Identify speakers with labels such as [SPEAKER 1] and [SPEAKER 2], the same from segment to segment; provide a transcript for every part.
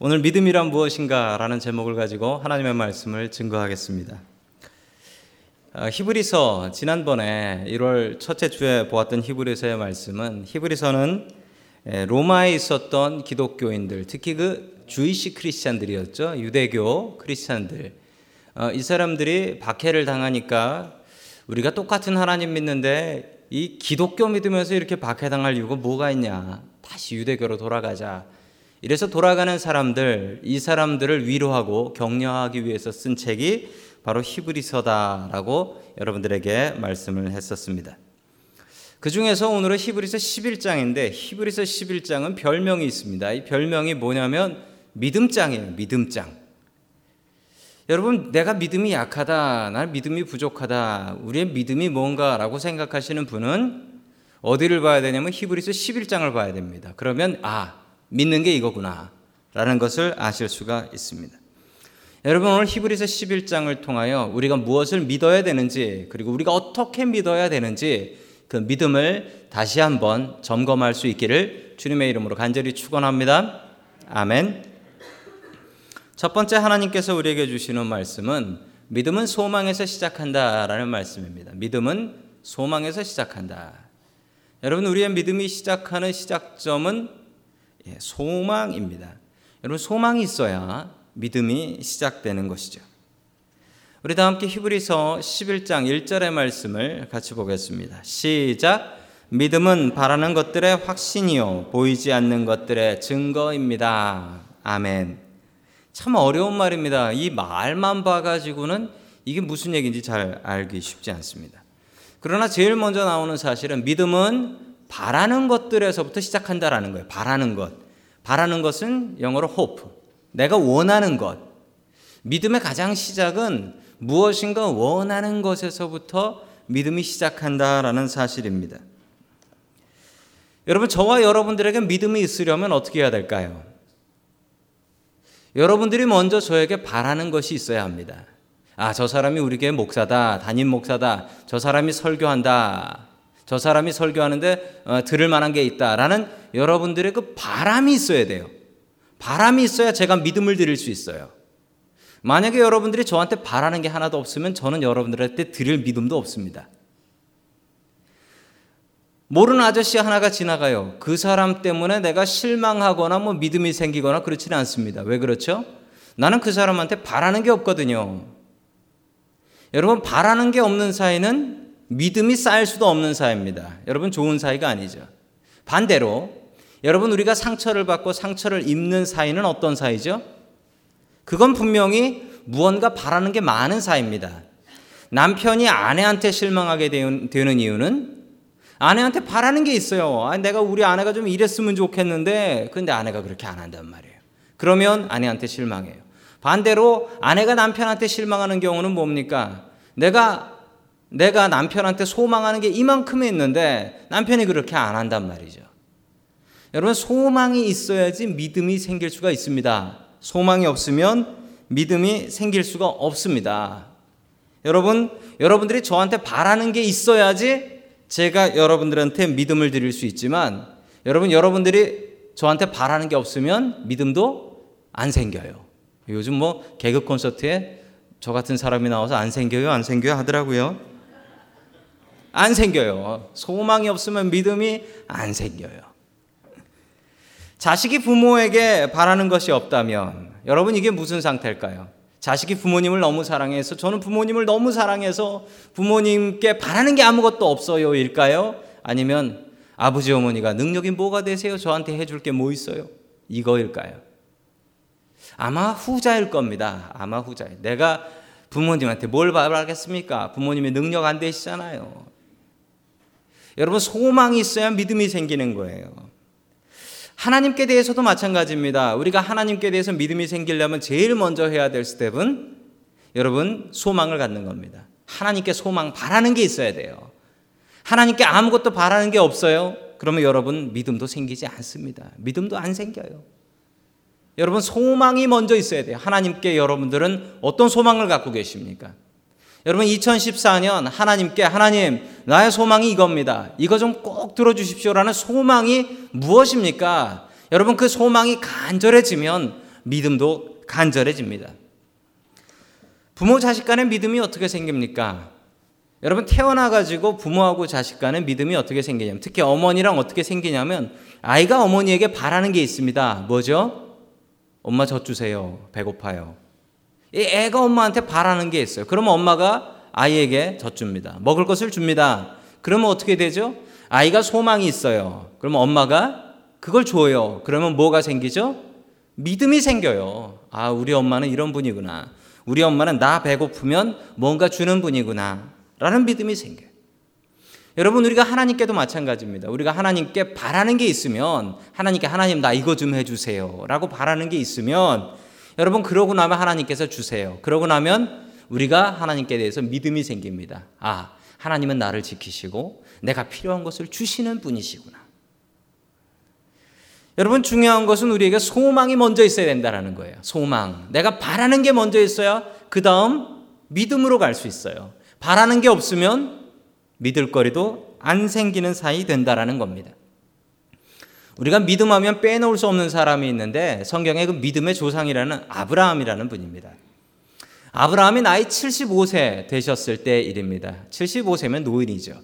[SPEAKER 1] 오늘 믿음이란 무엇인가라는 제목을 가지고 하나님의 말씀을 증거하겠습니다. 아, 히브리서 지난번에 1월 첫째 주에 보았던 히브리서의 말씀은 히브리서는 로마에 있었던 기독교인들, 특히 그 주이시 크리스찬들이었죠. 유대교 크리스찬들. 어, 이 사람들이 박해를 당하니까 우리가 똑같은 하나님 믿는데 이 기독교 믿으면서 이렇게 박해당할 이유가 뭐가 있냐. 다시 유대교로 돌아가자. 이래서 돌아가는 사람들, 이 사람들을 위로하고 격려하기 위해서 쓴 책이 바로 히브리서다라고 여러분들에게 말씀을 했었습니다. 그 중에서 오늘은 히브리서 11장인데 히브리서 11장은 별명이 있습니다. 이 별명이 뭐냐면 믿음장이에요. 믿음장. 여러분, 내가 믿음이 약하다, 나 믿음이 부족하다, 우리의 믿음이 뭔가라고 생각하시는 분은 어디를 봐야 되냐면 히브리서 11장을 봐야 됩니다. 그러면 아, 믿는 게 이거구나. 라는 것을 아실 수가 있습니다. 여러분 오늘 히브리서 11장을 통하여 우리가 무엇을 믿어야 되는지 그리고 우리가 어떻게 믿어야 되는지 그 믿음을 다시 한번 점검할 수 있기를 주님의 이름으로 간절히 축원합니다. 아멘. 첫 번째 하나님께서 우리에게 주시는 말씀은 믿음은 소망에서 시작한다라는 말씀입니다. 믿음은 소망에서 시작한다. 여러분 우리의 믿음이 시작하는 시작점은 예, 소망입니다. 여러분 소망이 있어야 믿음이 시작되는 것이죠. 우리 다 함께 히브리서 11장 1절의 말씀을 같이 보겠습니다. 시작. 믿음은 바라는 것들의 확신이요 보이지 않는 것들의 증거입니다. 아멘. 참 어려운 말입니다. 이 말만 봐 가지고는 이게 무슨 얘기인지 잘 알기 쉽지 않습니다. 그러나 제일 먼저 나오는 사실은 믿음은 바라는 것들에서부터 시작한다라는 거예요. 바라는 것. 바라는 것은 영어로 hope. 내가 원하는 것. 믿음의 가장 시작은 무엇인가 원하는 것에서부터 믿음이 시작한다라는 사실입니다. 여러분, 저와 여러분들에게 믿음이 있으려면 어떻게 해야 될까요? 여러분들이 먼저 저에게 바라는 것이 있어야 합니다. 아, 저 사람이 우리 교회 목사다, 담임 목사다, 저 사람이 설교한다, 저 사람이 설교하는데 어, 들을 만한 게 있다라는 여러분들의 그 바람이 있어야 돼요. 바람이 있어야 제가 믿음을 드릴 수 있어요. 만약에 여러분들이 저한테 바라는 게 하나도 없으면 저는 여러분들한테 드릴 믿음도 없습니다. 모르는 아저씨 하나가 지나가요. 그 사람 때문에 내가 실망하거나 뭐 믿음이 생기거나 그렇지는 않습니다. 왜 그렇죠? 나는 그 사람한테 바라는 게 없거든요. 여러분, 바라는 게 없는 사이는 믿음이 쌓일 수도 없는 사이입니다. 여러분 좋은 사이가 아니죠. 반대로 여러분 우리가 상처를 받고 상처를 입는 사이는 어떤 사이죠? 그건 분명히 무언가 바라는 게 많은 사이입니다. 남편이 아내한테 실망하게 되는 이유는 아내한테 바라는 게 있어요. 아, 내가 우리 아내가 좀 이랬으면 좋겠는데, 근데 아내가 그렇게 안 한단 말이에요. 그러면 아내한테 실망해요. 반대로 아내가 남편한테 실망하는 경우는 뭡니까? 내가 내가 남편한테 소망하는 게 이만큼 있는데 남편이 그렇게 안 한단 말이죠. 여러분, 소망이 있어야지 믿음이 생길 수가 있습니다. 소망이 없으면 믿음이 생길 수가 없습니다. 여러분, 여러분들이 저한테 바라는 게 있어야지 제가 여러분들한테 믿음을 드릴 수 있지만 여러분, 여러분들이 저한테 바라는 게 없으면 믿음도 안 생겨요. 요즘 뭐 개그 콘서트에 저 같은 사람이 나와서 안 생겨요, 안 생겨요 하더라고요. 안 생겨요. 소망이 없으면 믿음이 안 생겨요. 자식이 부모에게 바라는 것이 없다면 여러분 이게 무슨 상태일까요? 자식이 부모님을 너무 사랑해서 저는 부모님을 너무 사랑해서 부모님께 바라는 게 아무것도 없어요 일까요? 아니면 아버지 어머니가 능력이 뭐가 되세요? 저한테 해줄 게 뭐 있어요? 이거일까요? 아마 후자일 겁니다. 아마 후자예요. 내가 부모님한테 뭘 바라겠습니까? 부모님이 능력 안 되시잖아요. 여러분 소망이 있어야 믿음이 생기는 거예요. 하나님께 대해서도 마찬가지입니다. 우리가 하나님께 대해서 믿음이 생기려면 제일 먼저 해야 될 스텝은 여러분 소망을 갖는 겁니다. 하나님께 소망 바라는 게 있어야 돼요. 하나님께 아무것도 바라는 게 없어요. 그러면 여러분 믿음도 생기지 않습니다. 믿음도 안 생겨요. 여러분 소망이 먼저 있어야 돼요. 하나님께 여러분들은 어떤 소망을 갖고 계십니까? 여러분 2014년 하나님께 하나님 나의 소망이 이겁니다. 이거 좀 꼭 들어주십시오라는 소망이 무엇입니까? 여러분 그 소망이 간절해지면 믿음도 간절해집니다. 부모 자식 간의 믿음이 어떻게 생깁니까? 여러분 태어나 가지고 부모하고 자식 간의 믿음이 어떻게 생기냐면 특히 어머니랑 어떻게 생기냐면 아이가 어머니에게 바라는 게 있습니다. 뭐죠? 엄마 젖 주세요. 배고파요. 이 애가 엄마한테 바라는 게 있어요. 그러면 엄마가 아이에게 젖 줍니다. 먹을 것을 줍니다. 그러면 어떻게 되죠? 아이가 소망이 있어요. 그러면 엄마가 그걸 줘요. 그러면 뭐가 생기죠? 믿음이 생겨요. 아, 우리 엄마는 이런 분이구나. 우리 엄마는 나 배고프면 뭔가 주는 분이구나. 라는 믿음이 생겨요. 여러분, 우리가 하나님께도 마찬가지입니다. 우리가 하나님께 바라는 게 있으면, 하나님께 하나님 나 이거 좀 해주세요. 라고 바라는 게 있으면, 여러분, 그러고 나면 하나님께서 주세요. 그러고 나면 우리가 하나님께 대해서 믿음이 생깁니다. 아, 하나님은 나를 지키시고, 내가 필요한 것을 주시는 분이시구나. 여러분 중요한 것은 우리에게 소망이 먼저 있어야 된다는 거예요. 소망. 내가 바라는 게 먼저 있어야 그 다음 믿음으로 갈 수 있어요. 바라는 게 없으면 믿을 거리도 안 생기는 사이 된다라는 겁니다. 우리가 믿음하면 빼놓을 수 없는 사람이 있는데 성경에 그 믿음의 조상이라는 아브라함이라는 분입니다. 아브라함이 나이 75세 되셨을 때 일입니다. 75세면 노인이죠.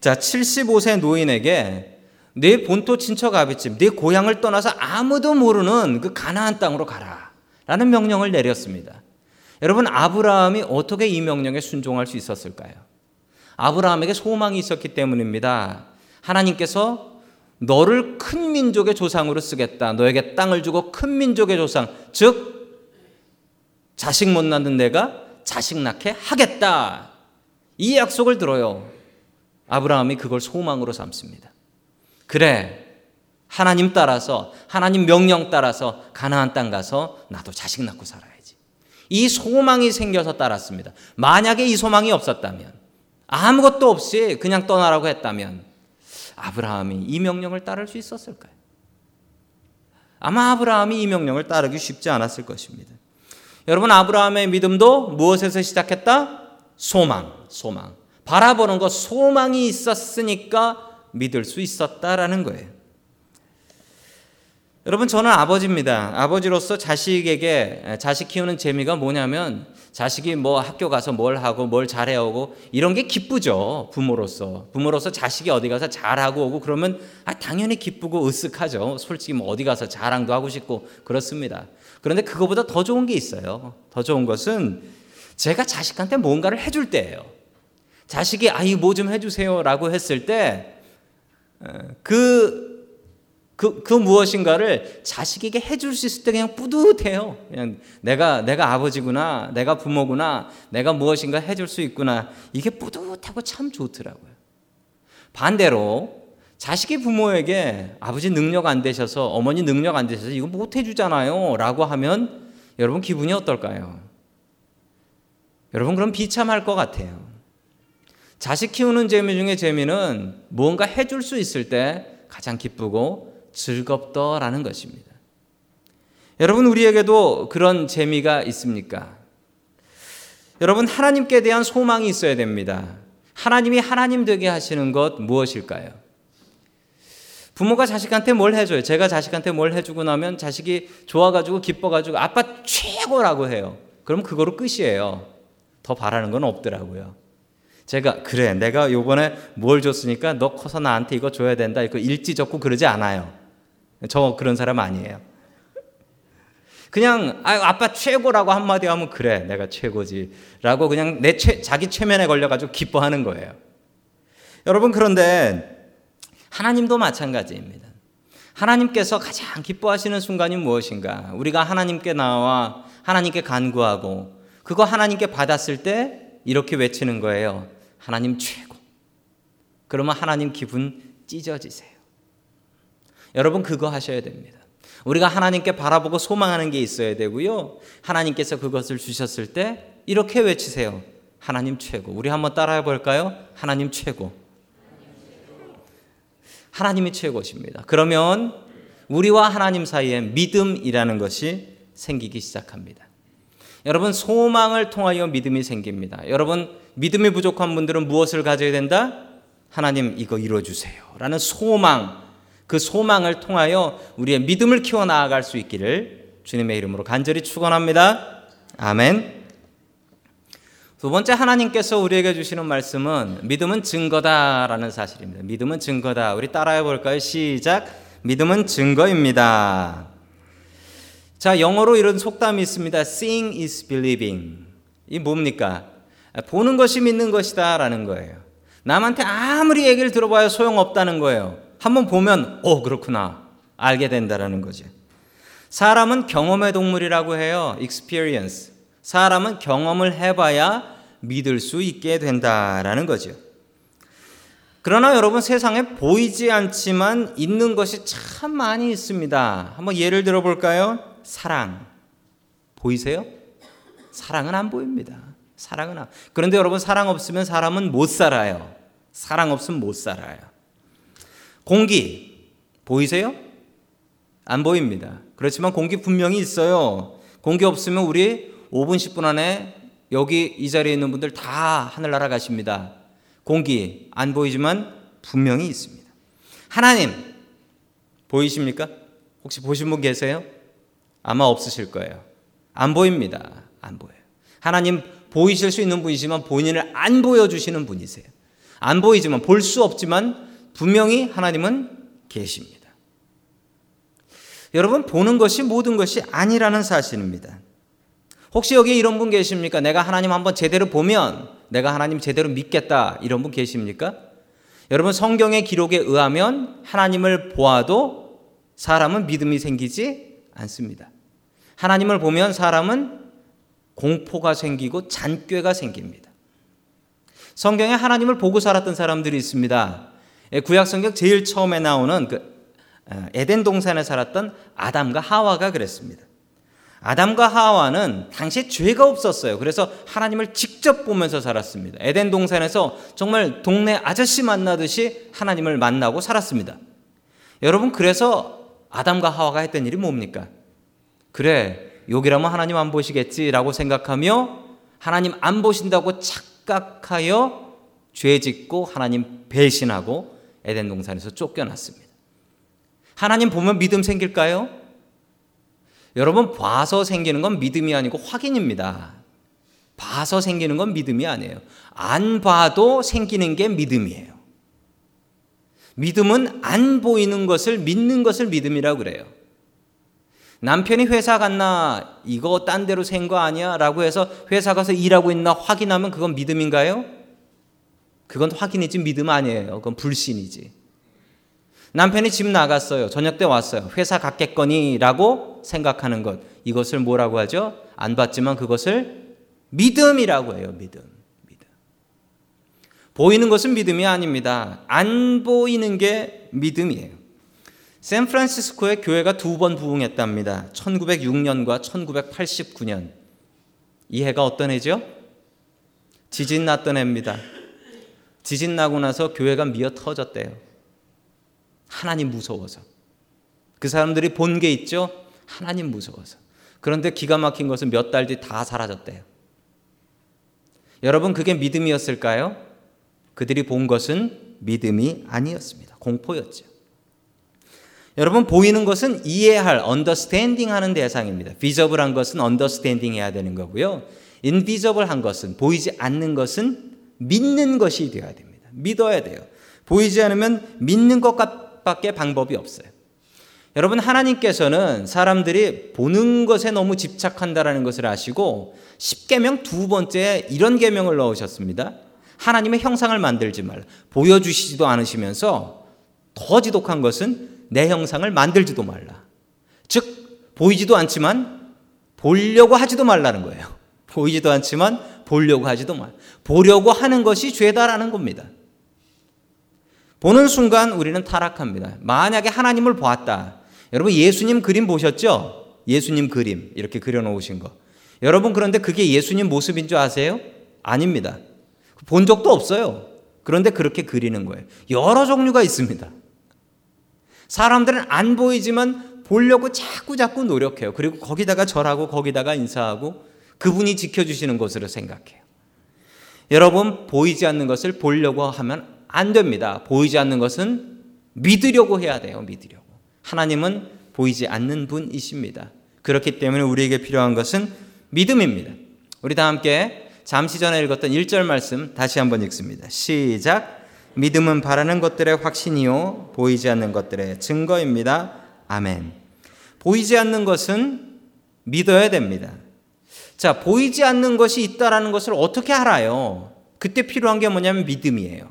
[SPEAKER 1] 자, 75세 노인에게 내 본토 친척 아비집, 내 고향을 떠나서 아무도 모르는 그 가나안 땅으로 가라. 라는 명령을 내렸습니다. 여러분, 아브라함이 어떻게 이 명령에 순종할 수 있었을까요? 아브라함에게 소망이 있었기 때문입니다. 하나님께서 너를 큰 민족의 조상으로 쓰겠다. 너에게 땅을 주고 큰 민족의 조상, 즉, 자식 못 낳는 내가 자식 낳게 하겠다. 이 약속을 들어요. 아브라함이 그걸 소망으로 삼습니다. 그래. 하나님 따라서 하나님 명령 따라서 가나안 땅 가서 나도 자식 낳고 살아야지. 이 소망이 생겨서 따랐습니다. 만약에 이 소망이 없었다면 아무것도 없이 그냥 떠나라고 했다면 아브라함이 이 명령을 따를 수 있었을까요? 아마 아브라함이 이 명령을 따르기 쉽지 않았을 것입니다. 여러분 아브라함의 믿음도 무엇에서 시작했다? 소망, 소망. 바라보는 것 소망이 있었으니까 믿을 수 있었다라는 거예요. 여러분 저는 아버지입니다. 아버지로서 자식에게 자식 키우는 재미가 뭐냐면 자식이 뭐 학교 가서 뭘 하고 뭘 잘해오고 이런 게 기쁘죠. 부모로서 부모로서 자식이 어디 가서 잘하고 오고 그러면 아 당연히 기쁘고 으쓱하죠. 솔직히 뭐 어디 가서 자랑도 하고 싶고 그렇습니다. 그런데 그거보다 더 좋은 게 있어요. 더 좋은 것은 제가 자식한테 뭔가를 해줄 때예요. 자식이 아이 뭐 좀 해주세요라고 했을 때 그, 그, 그 무엇인가를 자식에게 해줄 수 있을 때 그냥 뿌듯해요. 그냥 내가, 내가 아버지구나, 내가 부모구나, 내가 무엇인가 해줄 수 있구나. 이게 뿌듯하고 참 좋더라고요. 반대로 자식이 부모에게 아버지 능력 안 되셔서, 어머니 능력 안 되셔서 이거 못 해주잖아요. 라고 하면 여러분 기분이 어떨까요? 여러분 그럼 비참할 것 같아요. 자식 키우는 재미 중에 재미는 무언가 해줄 수 있을 때 가장 기쁘고 즐겁더라는 것입니다. 여러분, 우리에게도 그런 재미가 있습니까? 여러분, 하나님께 대한 소망이 있어야 됩니다. 하나님이 하나님 되게 하시는 것 무엇일까요? 부모가 자식한테 뭘 해줘요? 제가 자식한테 뭘 해주고 나면 자식이 좋아가지고 기뻐가지고 아빠 최고라고 해요. 그럼 그거로 끝이에요. 더 바라는 건 없더라고요. 제가 그래 내가 요번에 뭘 줬으니까 너 커서 나한테 이거 줘야 된다 이거 일지 적고 그러지 않아요. 저 그런 사람 아니에요. 그냥 아, 아빠 최고라고 한마디 하면 그래 내가 최고지라고 그냥 내 최, 자기 최면에 걸려가지고 기뻐하는 거예요. 여러분 그런데 하나님도 마찬가지입니다. 하나님께서 가장 기뻐하시는 순간이 무엇인가? 우리가 하나님께 나와 하나님께 간구하고 그거 하나님께 받았을 때 이렇게 외치는 거예요. 하나님 최고. 그러면 하나님 기분 찢어지세요. 여러분 그거 하셔야 됩니다. 우리가 하나님께 바라보고 소망하는 게 있어야 되고요. 하나님께서 그것을 주셨을 때 이렇게 외치세요. 하나님 최고. 우리 한번 따라해 볼까요? 하나님 최고. 하나님이 최고십니다. 그러면 우리와 하나님 사이에 믿음이라는 것이 생기기 시작합니다. 여러분 소망을 통하여 믿음이 생깁니다. 여러분 믿음이 부족한 분들은 무엇을 가져야 된다? 하나님 이거 이루어 주세요. 라는 소망 그 소망을 통하여 우리의 믿음을 키워 나아갈 수 있기를 주님의 이름으로 간절히 축원합니다. 아멘. 두 번째 하나님께서 우리에게 주시는 말씀은 믿음은 증거다라는 사실입니다. 믿음은 증거다. 우리 따라해 볼까요? 시작. 믿음은 증거입니다. 자, 영어로 이런 속담이 있습니다. Seeing is believing. 이 뭡니까? 보는 것이 믿는 것이다라는 거예요. 남한테 아무리 얘기를 들어봐야 소용없다는 거예요. 한번 보면 오 그렇구나 알게 된다라는 거죠. 사람은 경험의 동물이라고 해요. experience. 사람은 경험을 해봐야 믿을 수 있게 된다라는 거죠. 그러나 여러분 세상에 보이지 않지만 있는 것이 참 많이 있습니다. 한번 예를 들어 볼까요? 사랑. 보이세요? 사랑은 안 보입니다. 사랑은 안. 그런데 여러분 사랑 없으면 사람은 못 살아요. 사랑 없으면 못 살아요. 공기 보이세요? 안 보입니다. 그렇지만 공기 분명히 있어요. 공기 없으면 우리 5분 10분 안에 여기 이 자리에 있는 분들 다 하늘 날아가십니다. 공기 안 보이지만 분명히 있습니다. 하나님 보이십니까? 혹시 보신 분 계세요? 아마 없으실 거예요. 안 보입니다. 안 보여요. 하나님 보이실 수 있는 분이지만 본인을 안 보여주시는 분이세요. 안 보이지만 볼 수 없지만 분명히 하나님은 계십니다. 여러분 보는 것이 모든 것이 아니라는 사실입니다. 혹시 여기 이런 분 계십니까? 내가 하나님 한번 제대로 보면 내가 하나님 제대로 믿겠다 이런 분 계십니까? 여러분 성경의 기록에 의하면 하나님을 보아도 사람은 믿음이 생기지 않습니다. 하나님을 보면 사람은 공포가 생기고 잔꾀가 생깁니다. 성경에 하나님을 보고 살았던 사람들이 있습니다. 예, 구약 성경 제일 처음에 나오는 그 어, 에덴 동산에 살았던 아담과 하와가 그랬습니다. 아담과 하와는 당시에 죄가 없었어요. 그래서 하나님을 직접 보면서 살았습니다. 에덴 동산에서 정말 동네 아저씨 만나듯이 하나님을 만나고 살았습니다. 여러분, 그래서 아담과 하와가 했던 일이 뭡니까? 그래, 여기라면 하나님 안 보시겠지라고 생각하며 하나님 안 보신다고 착각하여 죄 짓고 하나님 배신하고 에덴 동산에서 쫓겨났습니다. 하나님 보면 믿음 생길까요? 여러분 봐서 생기는 건 믿음이 아니고 확인입니다. 봐서 생기는 건 믿음이 아니에요. 안 봐도 생기는 게 믿음이에요. 믿음은 안 보이는 것을 믿는 것을 믿음이라고 그래요. 남편이 회사 갔나 이거 딴 데로 생거 아니야? 라고 해서 회사 가서 일하고 있나 확인하면 그건 믿음인가요? 그건 확인이지 믿음 아니에요. 그건 불신이지. 남편이 집 나갔어요. 저녁 때 왔어요. 회사 갔겠거니라고 생각하는 것. 이것을 뭐라고 하죠? 안 봤지만 그것을 믿음이라고 해요. 믿음. 믿음. 보이는 것은 믿음이 아닙니다. 안 보이는 게 믿음이에요. 샌프란시스코에 교회가 두 번 부흥했답니다. 1906년과 1989년. 이 해가 어떤 해죠? 지진 났던 해입니다. 지진 나고 나서 교회가 미어 터졌대요. 하나님 무서워서. 그 사람들이 본 게 있죠? 하나님 무서워서. 그런데 기가 막힌 것은 몇 달 뒤 다 사라졌대요. 여러분, 그게 믿음이었을까요? 그들이 본 것은 믿음이 아니었습니다. 공포였죠. 여러분, 보이는 것은 이해할, understanding 하는 대상입니다. visible한 것은 understanding 해야 되는 거고요. invisible 한 것은, 보이지 않는 것은 믿는 것이 되어야 됩니다. 믿어야 돼요. 보이지 않으면 믿는 것밖에 방법이 없어요. 여러분 하나님께서는 사람들이 보는 것에 너무 집착한다라는 것을 아시고 10계명 두 번째 이런 계명을 넣으셨습니다. 하나님의 형상을 만들지 말라. 보여주시지도 않으시면서 더 지독한 것은 내 형상을 만들지도 말라. 즉 보이지도 않지만 보려고 하지도 말라는 거예요. 보이지도 않지만 보려고 하지도 말. 보려고 하는 것이 죄다라는 겁니다. 보는 순간 우리는 타락합니다. 만약에 하나님을 보았다. 여러분 예수님 그림 보셨죠? 예수님 그림 이렇게 그려놓으신 거. 여러분 그런데 그게 예수님 모습인 줄 아세요? 아닙니다. 본 적도 없어요. 그런데 그렇게 그리는 거예요. 여러 종류가 있습니다. 사람들은 안 보이지만 보려고 자꾸 자꾸 노력해요. 그리고 거기다가 절하고 거기다가 인사하고 그분이 지켜주시는 것으로 생각해요. 여러분 보이지 않는 것을 보려고 하면 안 됩니다. 보이지 않는 것은 믿으려고 해야 돼요. 믿으려고. 하나님은 보이지 않는 분이십니다. 그렇기 때문에 우리에게 필요한 것은 믿음입니다. 우리 다 함께 잠시 전에 읽었던 1절 말씀 다시 한번 읽습니다. 시작. 믿음은 바라는 것들의 확신이요 보이지 않는 것들의 증거입니다. 아멘. 보이지 않는 것은 믿어야 됩니다. 자, 보이지 않는 것이 있다라는 것을 어떻게 알아요? 그때 필요한 게 뭐냐면 믿음이에요.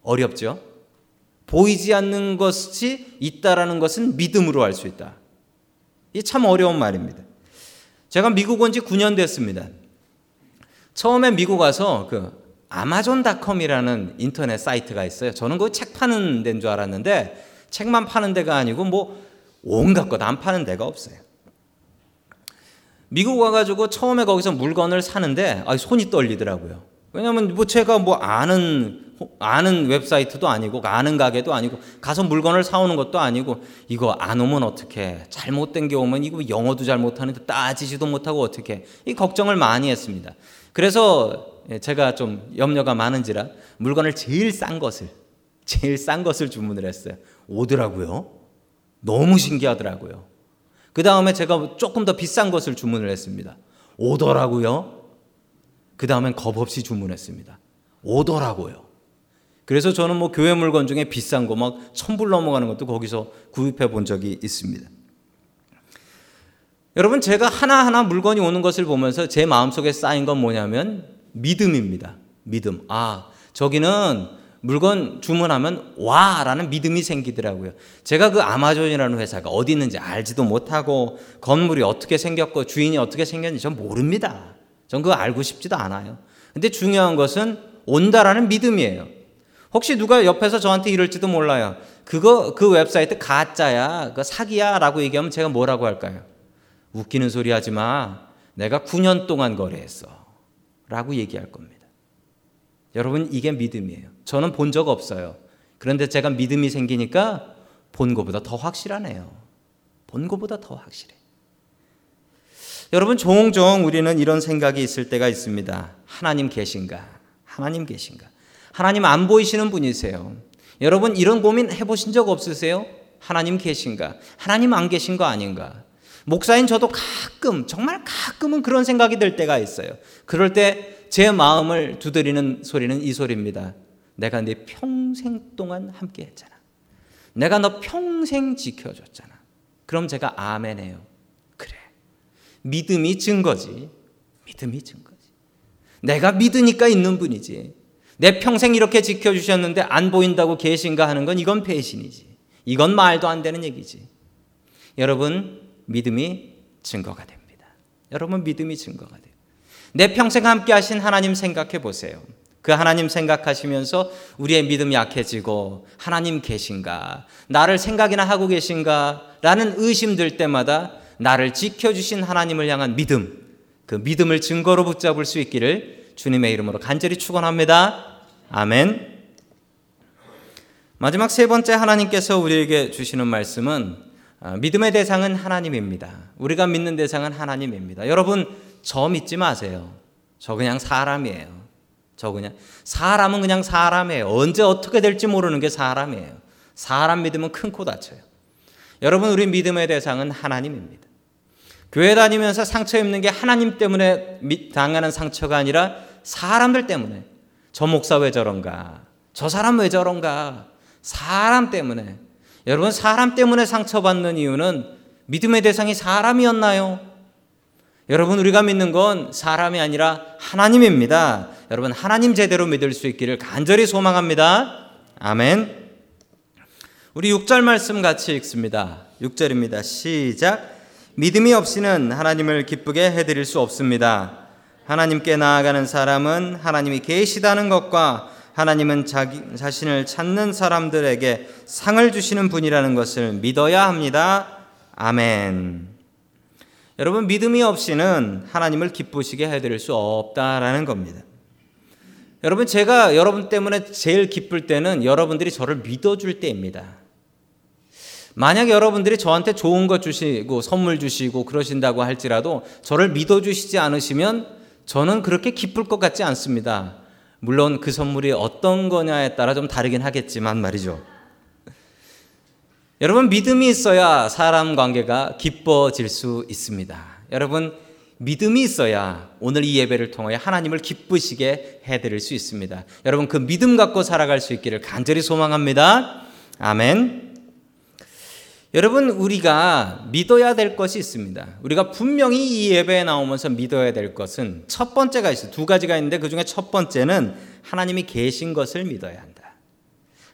[SPEAKER 1] 어렵죠? 보이지 않는 것이 있다라는 것은 믿음으로 알 수 있다. 이게 참 어려운 말입니다. 제가 미국 온 지 9년 됐습니다. 처음에 미국 와서 그 아마존닷컴이라는 인터넷 사이트가 있어요. 저는 그 책 파는 데인 줄 알았는데 책만 파는 데가 아니고 뭐 온갖 것 안 파는 데가 없어요. 미국 와가지고 처음에 거기서 물건을 사는데 아, 손이 떨리더라고요. 왜냐하면 뭐 제가 뭐 아는 아는 웹사이트도 아니고 아는 가게도 아니고 가서 물건을 사오는 것도 아니고 이거 안 오면 어떻게 잘못된 게 오면 이거 영어도 잘 못하는데 따지지도 못하고 어떻게 이 걱정을 많이 했습니다. 그래서 예, 제가 좀 염려가 많은지라 물건을 제일 싼 것을 제일 싼 것을 주문을 했어요. 오더라고요. 너무 신기하더라고요. 그 다음에 제가 조금 더 비싼 것을 주문을 했습니다. 오더라고요. 그 다음엔 겁 없이 주문했습니다. 오더라고요. 그래서 저는 뭐 교회 물건 중에 비싼 거 막 천불 넘어가는 것도 거기서 구입해 본 적이 있습니다. 여러분 제가 하나하나 물건이 오는 것을 보면서 제 마음속에 쌓인 건 뭐냐면 믿음입니다. 믿음. 아, 저기는 물건 주문하면 와라는 믿음이 생기더라고요. 제가 그 아마존이라는 회사가 어디 있는지 알지도 못하고 건물이 어떻게 생겼고 주인이 어떻게 생겼는지 전 모릅니다. 전 그거 알고 싶지도 않아요. 근데 중요한 것은 온다라는 믿음이에요. 혹시 누가 옆에서 저한테 이럴지도 몰라요. 그거 그 웹사이트 가짜야, 그 사기야라고 얘기하면 제가 뭐라고 할까요? 웃기는 소리 하지 마. 내가 9년 동안 거래했어. 라고 얘기할 겁니다. 여러분, 이게 믿음이에요. 저는 본 적 없어요. 그런데 제가 믿음이 생기니까 본 것보다 더 확실하네요. 본 것보다 더 확실해. 여러분, 종종 우리는 이런 생각이 있을 때가 있습니다. 하나님 계신가? 하나님 계신가? 하나님 안 보이시는 분이세요. 여러분, 이런 고민 해보신 적 없으세요? 하나님 계신가? 하나님 안 계신 거 아닌가? 목사인 저도 가끔, 정말 가끔은 그런 생각이 들 때가 있어요. 그럴 때 제 마음을 두드리는 소리는 이 소리입니다. 내가 네 평생 동안 함께 했잖아. 내가 너 평생 지켜줬잖아. 그럼 제가 아멘해요. 그래. 믿음이 증거지. 믿음이 증거지. 내가 믿으니까 있는 분이지. 내 평생 이렇게 지켜주셨는데 안 보인다고 계신가 하는 건 이건 배신이지. 이건 말도 안 되는 얘기지. 여러분, 믿음이 증거가 됩니다. 여러분 믿음이 증거가 돼요. 내 평생 함께 하신 하나님 생각해 보세요. 그 하나님 생각하시면서 우리의 믿음이 약해지고 하나님 계신가? 나를 생각이나 하고 계신가? 라는 의심 들 때마다 나를 지켜주신 하나님을 향한 믿음, 그 믿음을 증거로 붙잡을 수 있기를 주님의 이름으로 간절히 축원합니다. 아멘. 마지막 세 번째 하나님께서 우리에게 주시는 말씀은 아, 믿음의 대상은 하나님입니다. 우리가 믿는 대상은 하나님입니다. 여러분, 저 믿지 마세요. 저 그냥 사람이에요. 저 그냥 사람은 그냥 사람이에요. 언제 어떻게 될지 모르는 게 사람이에요. 사람 믿으면 큰 코 다쳐요. 여러분, 우리 믿음의 대상은 하나님입니다. 교회 다니면서 상처 입는 게 하나님 때문에 당하는 상처가 아니라 사람들 때문에 저 목사 왜 저런가? 저 사람 왜 저런가? 사람 때문에 여러분 사람 때문에 상처받는 이유는 믿음의 대상이 사람이었나요? 여러분 우리가 믿는 건 사람이 아니라 하나님입니다. 여러분 하나님 제대로 믿을 수 있기를 간절히 소망합니다. 아멘. 우리 6절 말씀 같이 읽습니다. 6절입니다. 시작. 믿음이 없이는 하나님을 기쁘게 해 드릴 수 없습니다. 하나님께 나아가는 사람은 하나님이 계시다는 것과 하나님은 자기 자신을 찾는 사람들에게 상을 주시는 분이라는 것을 믿어야 합니다. 아멘. 여러분 믿음이 없이는 하나님을 기쁘시게 해드릴 수 없다라는 겁니다. 여러분 제가 여러분 때문에 제일 기쁠 때는 여러분들이 저를 믿어줄 때입니다. 만약 여러분들이 저한테 좋은 것 주시고 선물 주시고 그러신다고 할지라도 저를 믿어주시지 않으시면 저는 그렇게 기쁠 것 같지 않습니다. 물론 그 선물이 어떤 거냐에 따라 좀 다르긴 하겠지만 말이죠. 여러분 믿음이 있어야 사람 관계가 기뻐질 수 있습니다. 여러분 믿음이 있어야 오늘 이 예배를 통하여 하나님을 기쁘시게 해드릴 수 있습니다. 여러분 그 믿음 갖고 살아갈 수 있기를 간절히 소망합니다. 아멘. 여러분 우리가 믿어야 될 것이 있습니다. 우리가 분명히 이 예배에 나오면서 믿어야 될 것은 첫 번째가 있어요. 두 가지가 있는데 그 중에 첫 번째는 하나님이 계신 것을 믿어야 한다.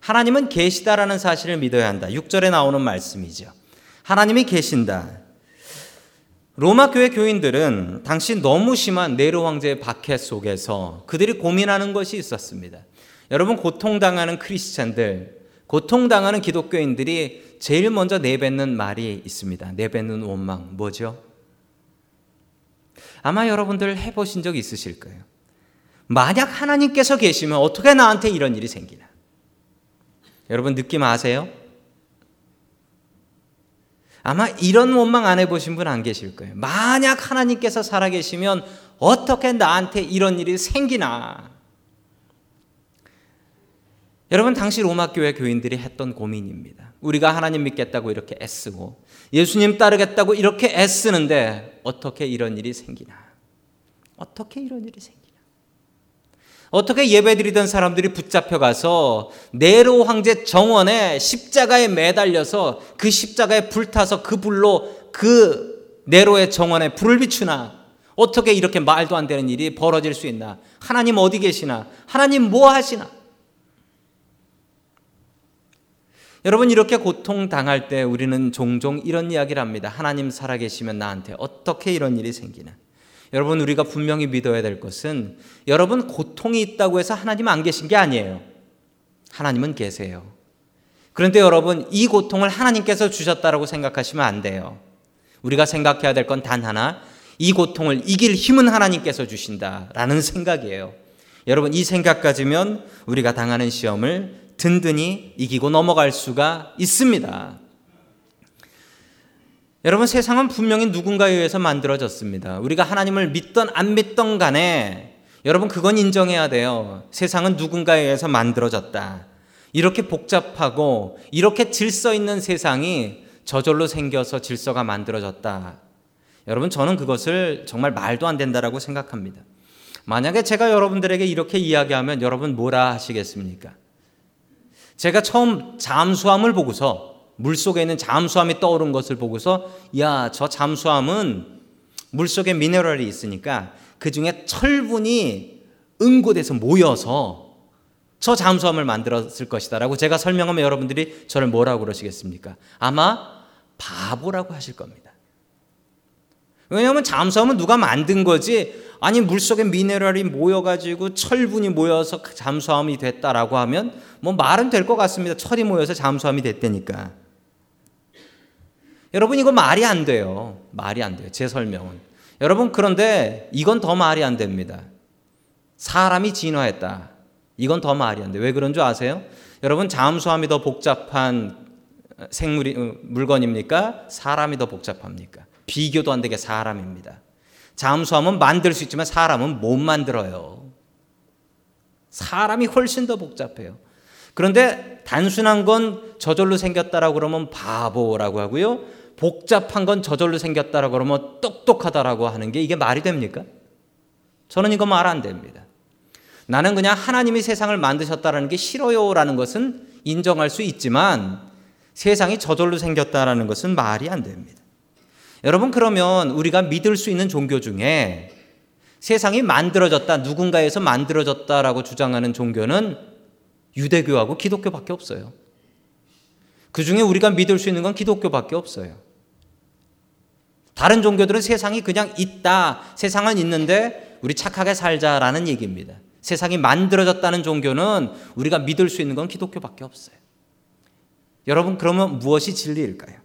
[SPEAKER 1] 하나님은 계시다라는 사실을 믿어야 한다. 6절에 나오는 말씀이죠. 하나님이 계신다. 로마 교회 교인들은 당시 너무 심한 네로 황제의 박해 속에서 그들이 고민하는 것이 있었습니다. 여러분 고통당하는 크리스찬들, 고통당하는 기독교인들이 제일 먼저 내뱉는 말이 있습니다. 내뱉는 원망 뭐죠? 아마 여러분들 해보신 적 있으실 거예요. 만약 하나님께서 계시면 어떻게 나한테 이런 일이 생기나? 여러분 느낌 아세요? 아마 이런 원망 안 해보신 분 안 계실 거예요. 만약 하나님께서 살아계시면 어떻게 나한테 이런 일이 생기나? 여러분, 당시 로마 교회 교인들이 했던 고민입니다. 우리가 하나님 믿겠다고 이렇게 애쓰고 예수님 따르겠다고 이렇게 애쓰는데 어떻게 이런 일이 생기나? 어떻게 이런 일이 생기나? 어떻게 예배드리던 사람들이 붙잡혀 가서 네로 황제 정원에 십자가에 매달려서 그 십자가에 불타서 그 불로 그 네로의 정원에 불을 비추나 어떻게 이렇게 말도 안 되는 일이 벌어질 수 있나? 하나님 어디 계시나? 하나님 뭐 하시나? 여러분 이렇게 고통 당할 때 우리는 종종 이런 이야기를 합니다. 하나님 살아계시면 나한테 어떻게 이런 일이 생기나? 여러분 우리가 분명히 믿어야 될 것은 여러분 고통이 있다고 해서 하나님 안 계신 게 아니에요. 하나님은 계세요. 그런데 여러분 이 고통을 하나님께서 주셨다라고 생각하시면 안 돼요. 우리가 생각해야 될 건 단 하나 이 고통을 이길 힘은 하나님께서 주신다라는 생각이에요. 여러분 이 생각 가지면 우리가 당하는 시험을 든든히 이기고 넘어갈 수가 있습니다. 여러분 세상은 분명히 누군가에 의해서 만들어졌습니다. 우리가 하나님을 믿던 안 믿던 간에 여러분 그건 인정해야 돼요. 세상은 누군가에 의해서 만들어졌다. 이렇게 복잡하고 이렇게 질서 있는 세상이 저절로 생겨서 질서가 만들어졌다. 여러분 저는 그것을 정말 말도 안 된다라고 생각합니다. 만약에 제가 여러분들에게 이렇게 이야기하면 여러분 뭐라 하시겠습니까? 제가 처음 잠수함을 보고서 물 속에 있는 잠수함이 떠오른 것을 보고서 야, 저 잠수함은 물 속에 미네랄이 있으니까 그 중에 철분이 응고돼서 모여서 저 잠수함을 만들었을 것이다라고 제가 설명하면 여러분들이 저를 뭐라고 그러시겠습니까? 아마 바보라고 하실 겁니다. 왜냐하면 잠수함은 누가 만든 거지 아니 물속에 미네랄이 모여가지고 철분이 모여서 잠수함이 됐다라고 하면 뭐 말은 될 것 같습니다. 철이 모여서 잠수함이 됐다니까. 여러분 이거 말이 안 돼요. 말이 안 돼요. 제 설명은. 여러분 그런데 이건 더 말이 안 됩니다. 사람이 진화했다. 이건 더 말이 안 돼. 왜 그런 줄 아세요? 여러분 잠수함이 더 복잡한 생물이 어, 물건입니까? 사람이 더 복잡합니까? 비교도 안 되게 사람입니다. 잠수함은 만들 수 있지만 사람은 못 만들어요. 사람이 훨씬 더 복잡해요. 그런데 단순한 건 저절로 생겼다라고 그러면 바보라고 하고요. 복잡한 건 저절로 생겼다라고 그러면 똑똑하다라고 하는 게 이게 말이 됩니까? 저는 이거 말 안 됩니다. 나는 그냥 하나님이 세상을 만드셨다라는 게 싫어요라는 것은 인정할 수 있지만 세상이 저절로 생겼다라는 것은 말이 안 됩니다. 여러분 그러면 우리가 믿을 수 있는 종교 중에 세상이 만들어졌다 누군가에서 만들어졌다라고 주장하는 종교는 유대교하고 기독교밖에 없어요. 그 중에 우리가 믿을 수 있는 건 기독교밖에 없어요. 다른 종교들은 세상이 그냥 있다. 세상은 있는데 우리 착하게 살자라는 얘기입니다. 세상이 만들어졌다는 종교는 우리가 믿을 수 있는 건 기독교밖에 없어요. 여러분, 그러면 무엇이 진리일까요?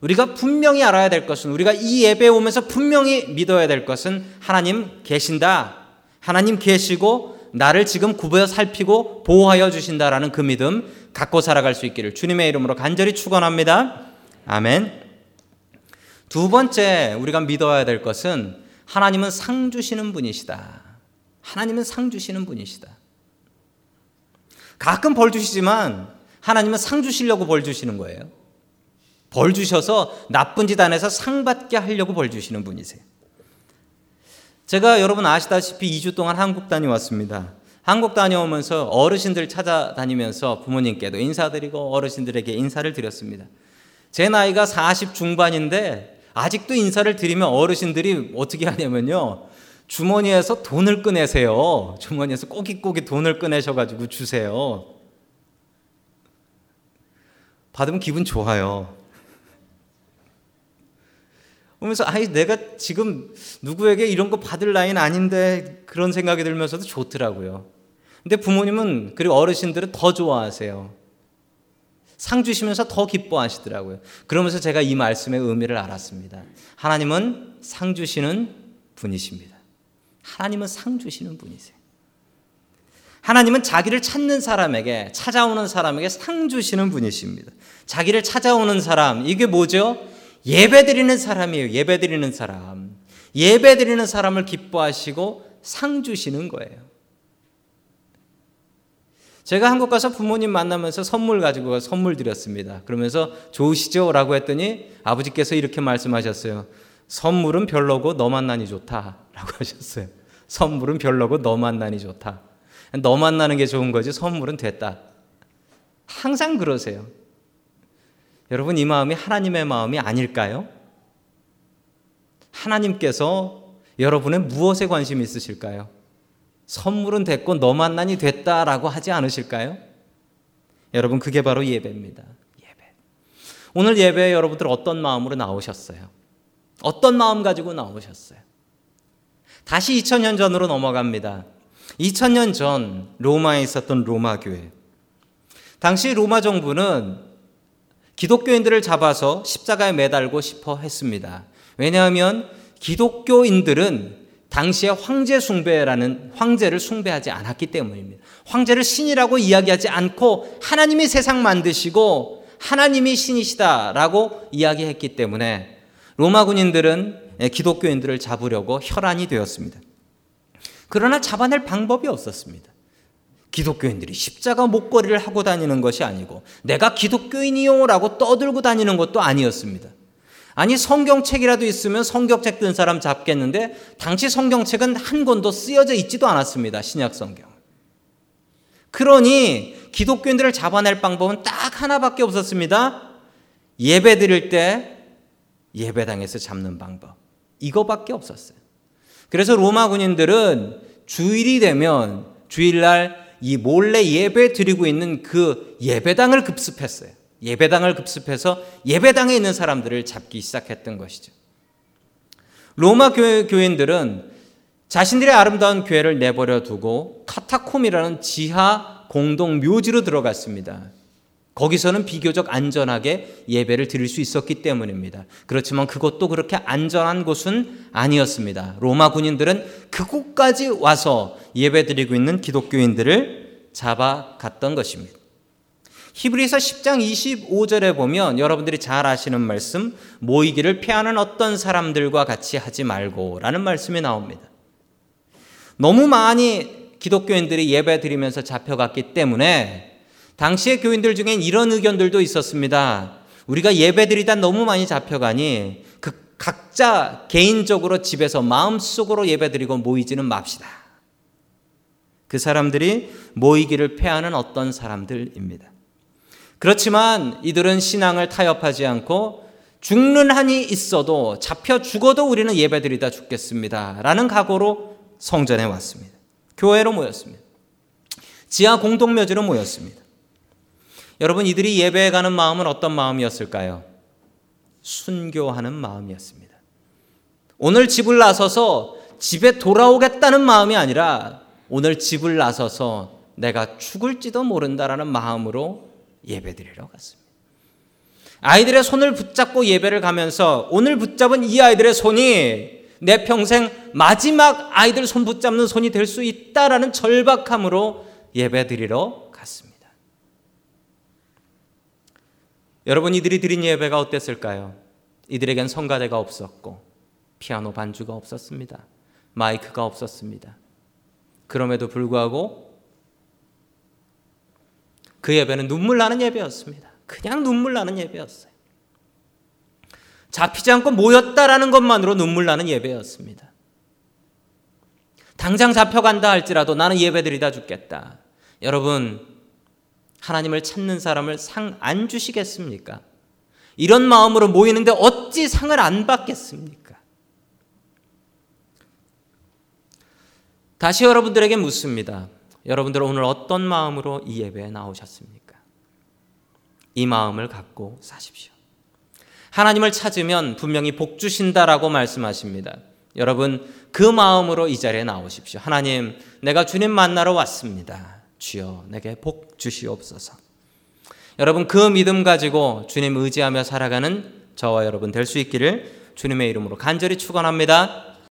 [SPEAKER 1] 우리가 분명히 알아야 될 것은 우리가 이 예배에 오면서 분명히 믿어야 될 것은 하나님 계신다. 하나님 계시고 나를 지금 구부여 살피고 보호하여 주신다라는 그 믿음 갖고 살아갈 수 있기를 주님의 이름으로 간절히 축원합니다. 아멘. 두 번째 우리가 믿어야 될 것은 하나님은 상 주시는 분이시다. 하나님은 상 주시는 분이시다. 가끔 벌 주시지만 하나님은 상 주시려고 벌 주시는 거예요. 벌 주셔서 나쁜 짓안 해서 상 받게 하려고 벌 주시는 분이세요. 제가 여러분 아시다시피 2주 동안 한국 다녀왔습니다. 한국 다녀오면서 어르신들 찾아다니면서 부모님께도 인사드리고 어르신들에게 인사를 드렸습니다. 제 나이가 40 중반인데 아직도 인사를 드리면 어르신들이 어떻게 하냐면요. 주머니에서 돈을 꺼내세요. 주머니에서 꼬깃꼬깃 돈을 꺼내셔가지고 주세요. 받으면 기분 좋아요. 그러면서 아이 내가 지금 누구에게 이런 거 받을 나이는 아닌데 그런 생각이 들면서도 좋더라고요. 근데 부모님은 그리고 어르신들은 더 좋아하세요. 상 주시면서 더 기뻐하시더라고요. 그러면서 제가 이 말씀의 의미를 알았습니다. 하나님은 상 주시는 분이십니다. 하나님은 상 주시는 분이세요. 하나님은 자기를 찾는 사람에게 찾아오는 사람에게 상 주시는 분이십니다. 자기를 찾아오는 사람 이게 뭐죠? 예배 드리는 사람이에요. 예배 드리는 사람. 예배 드리는 사람을 기뻐하시고 상 주시는 거예요. 제가 한국 가서 부모님 만나면서 선물 가지고 선물 드렸습니다. 그러면서 좋으시죠? 라고 했더니 아버지께서 이렇게 말씀하셨어요. 선물은 별로고 너 만나니 좋다. 라고 하셨어요. 선물은 별로고 너 만나니 좋다. 너 만나는 게 좋은 거지 선물은 됐다. 항상 그러세요. 여러분 이 마음이 하나님의 마음이 아닐까요? 하나님께서 여러분의 무엇에 관심이 있으실까요? 선물은 됐고 너 만나니 됐다라고 하지 않으실까요? 여러분 그게 바로 예배입니다. 예배. 오늘 예배에 여러분들 어떤 마음으로 나오셨어요? 어떤 마음 가지고 나오셨어요? 다시 2000년 전으로 넘어갑니다. 2000년 전 로마에 있었던 로마 교회. 당시 로마 정부는 기독교인들을 잡아서 십자가에 매달고 싶어 했습니다. 왜냐하면 기독교인들은 당시에 황제 숭배라는 황제를 숭배하지 않았기 때문입니다. 황제를 신이라고 이야기하지 않고 하나님이 세상 만드시고 하나님이 신이시다라고 이야기했기 때문에 로마 군인들은 기독교인들을 잡으려고 혈안이 되었습니다. 그러나 잡아낼 방법이 없었습니다. 기독교인들이 십자가 목걸이를 하고 다니는 것이 아니고 내가 기독교인이요라고 떠들고 다니는 것도 아니었습니다. 아니 성경책이라도 있으면 성경책 든 사람 잡겠는데 당시 성경책은 한 권도 쓰여져 있지도 않았습니다. 신약 성경. 그러니 기독교인들을 잡아낼 방법은 딱 하나밖에 없었습니다. 예배 드릴 때 예배당에서 잡는 방법. 이거밖에 없었어요. 그래서 로마 군인들은 주일이 되면 주일날 이 몰래 예배 드리고 있는 그 예배당을 급습했어요. 예배당을 급습해서 예배당에 있는 사람들을 잡기 시작했던 것이죠. 로마 교회 교인들은 자신들의 아름다운 교회를 내버려 두고 카타콤이라는 지하 공동 묘지로 들어갔습니다. 거기서는 비교적 안전하게 예배를 드릴 수 있었기 때문입니다. 그렇지만 그것도 그렇게 안전한 곳은 아니었습니다. 로마 군인들은 그곳까지 와서 예배 드리고 있는 기독교인들을 잡아갔던 것입니다. 히브리서 10장 25절에 보면 여러분들이 잘 아시는 말씀 모이기를 피하는 어떤 사람들과 같이 하지 말고라는 말씀이 나옵니다. 너무 많이 기독교인들이 예배 드리면서 잡혀갔기 때문에 당시의 교인들 중엔 이런 의견들도 있었습니다. 우리가 예배 드리다 너무 많이 잡혀가니 그 각자 개인적으로 집에서 마음속으로 예배 드리고 모이지는 맙시다. 그 사람들이 모이기를 패하는 어떤 사람들입니다. 그렇지만 이들은 신앙을 타협하지 않고 죽는 한이 있어도 잡혀 죽어도 우리는 예배드리다 죽겠습니다. 라는 각오로 성전에 왔습니다. 교회로 모였습니다. 지하 공동묘지로 모였습니다. 여러분 이들이 예배에 가는 마음은 어떤 마음이었을까요? 순교하는 마음이었습니다. 오늘 집을 나서서 집에 돌아오겠다는 마음이 아니라 오늘 집을 나서서 내가 죽을지도 모른다라는 마음으로 예배드리러 갔습니다. 아이들의 손을 붙잡고 예배를 가면서 오늘 붙잡은 이 아이들의 손이 내 평생 마지막 아이들 손 붙잡는 손이 될 수 있다라는 절박함으로 예배드리러 여러분 이들이 드린 예배가 어땠을까요? 이들에겐 성가대가 없었고 피아노 반주가 없었습니다. 마이크가 없었습니다. 그럼에도 불구하고 그 예배는 눈물 나는 예배였습니다. 그냥 눈물 나는 예배였어요. 잡히지 않고 모였다라는 것만으로 눈물 나는 예배였습니다. 당장 잡혀간다 할지라도 나는 예배드리다 죽겠다. 여러분, 하나님을 찾는 사람을 상 안 주시겠습니까? 이런 마음으로 모이는데 어찌 상을 안 받겠습니까? 다시 여러분들에게 묻습니다. 여러분들 오늘 어떤 마음으로 이 예배에 나오셨습니까? 이 마음을 갖고 사십시오. 하나님을 찾으면 분명히 복 주신다라고 말씀하십니다. 여러분 그 마음으로 이 자리에 나오십시오. 하나님, 내가 주님 만나러 왔습니다. 주여, 내게 복 주시옵소서. 여러분 그 믿음 가지고 주님 의지하며 살아가는 저와 여러분 될 수 있기를 주님의 이름으로 간절히 축원합니다.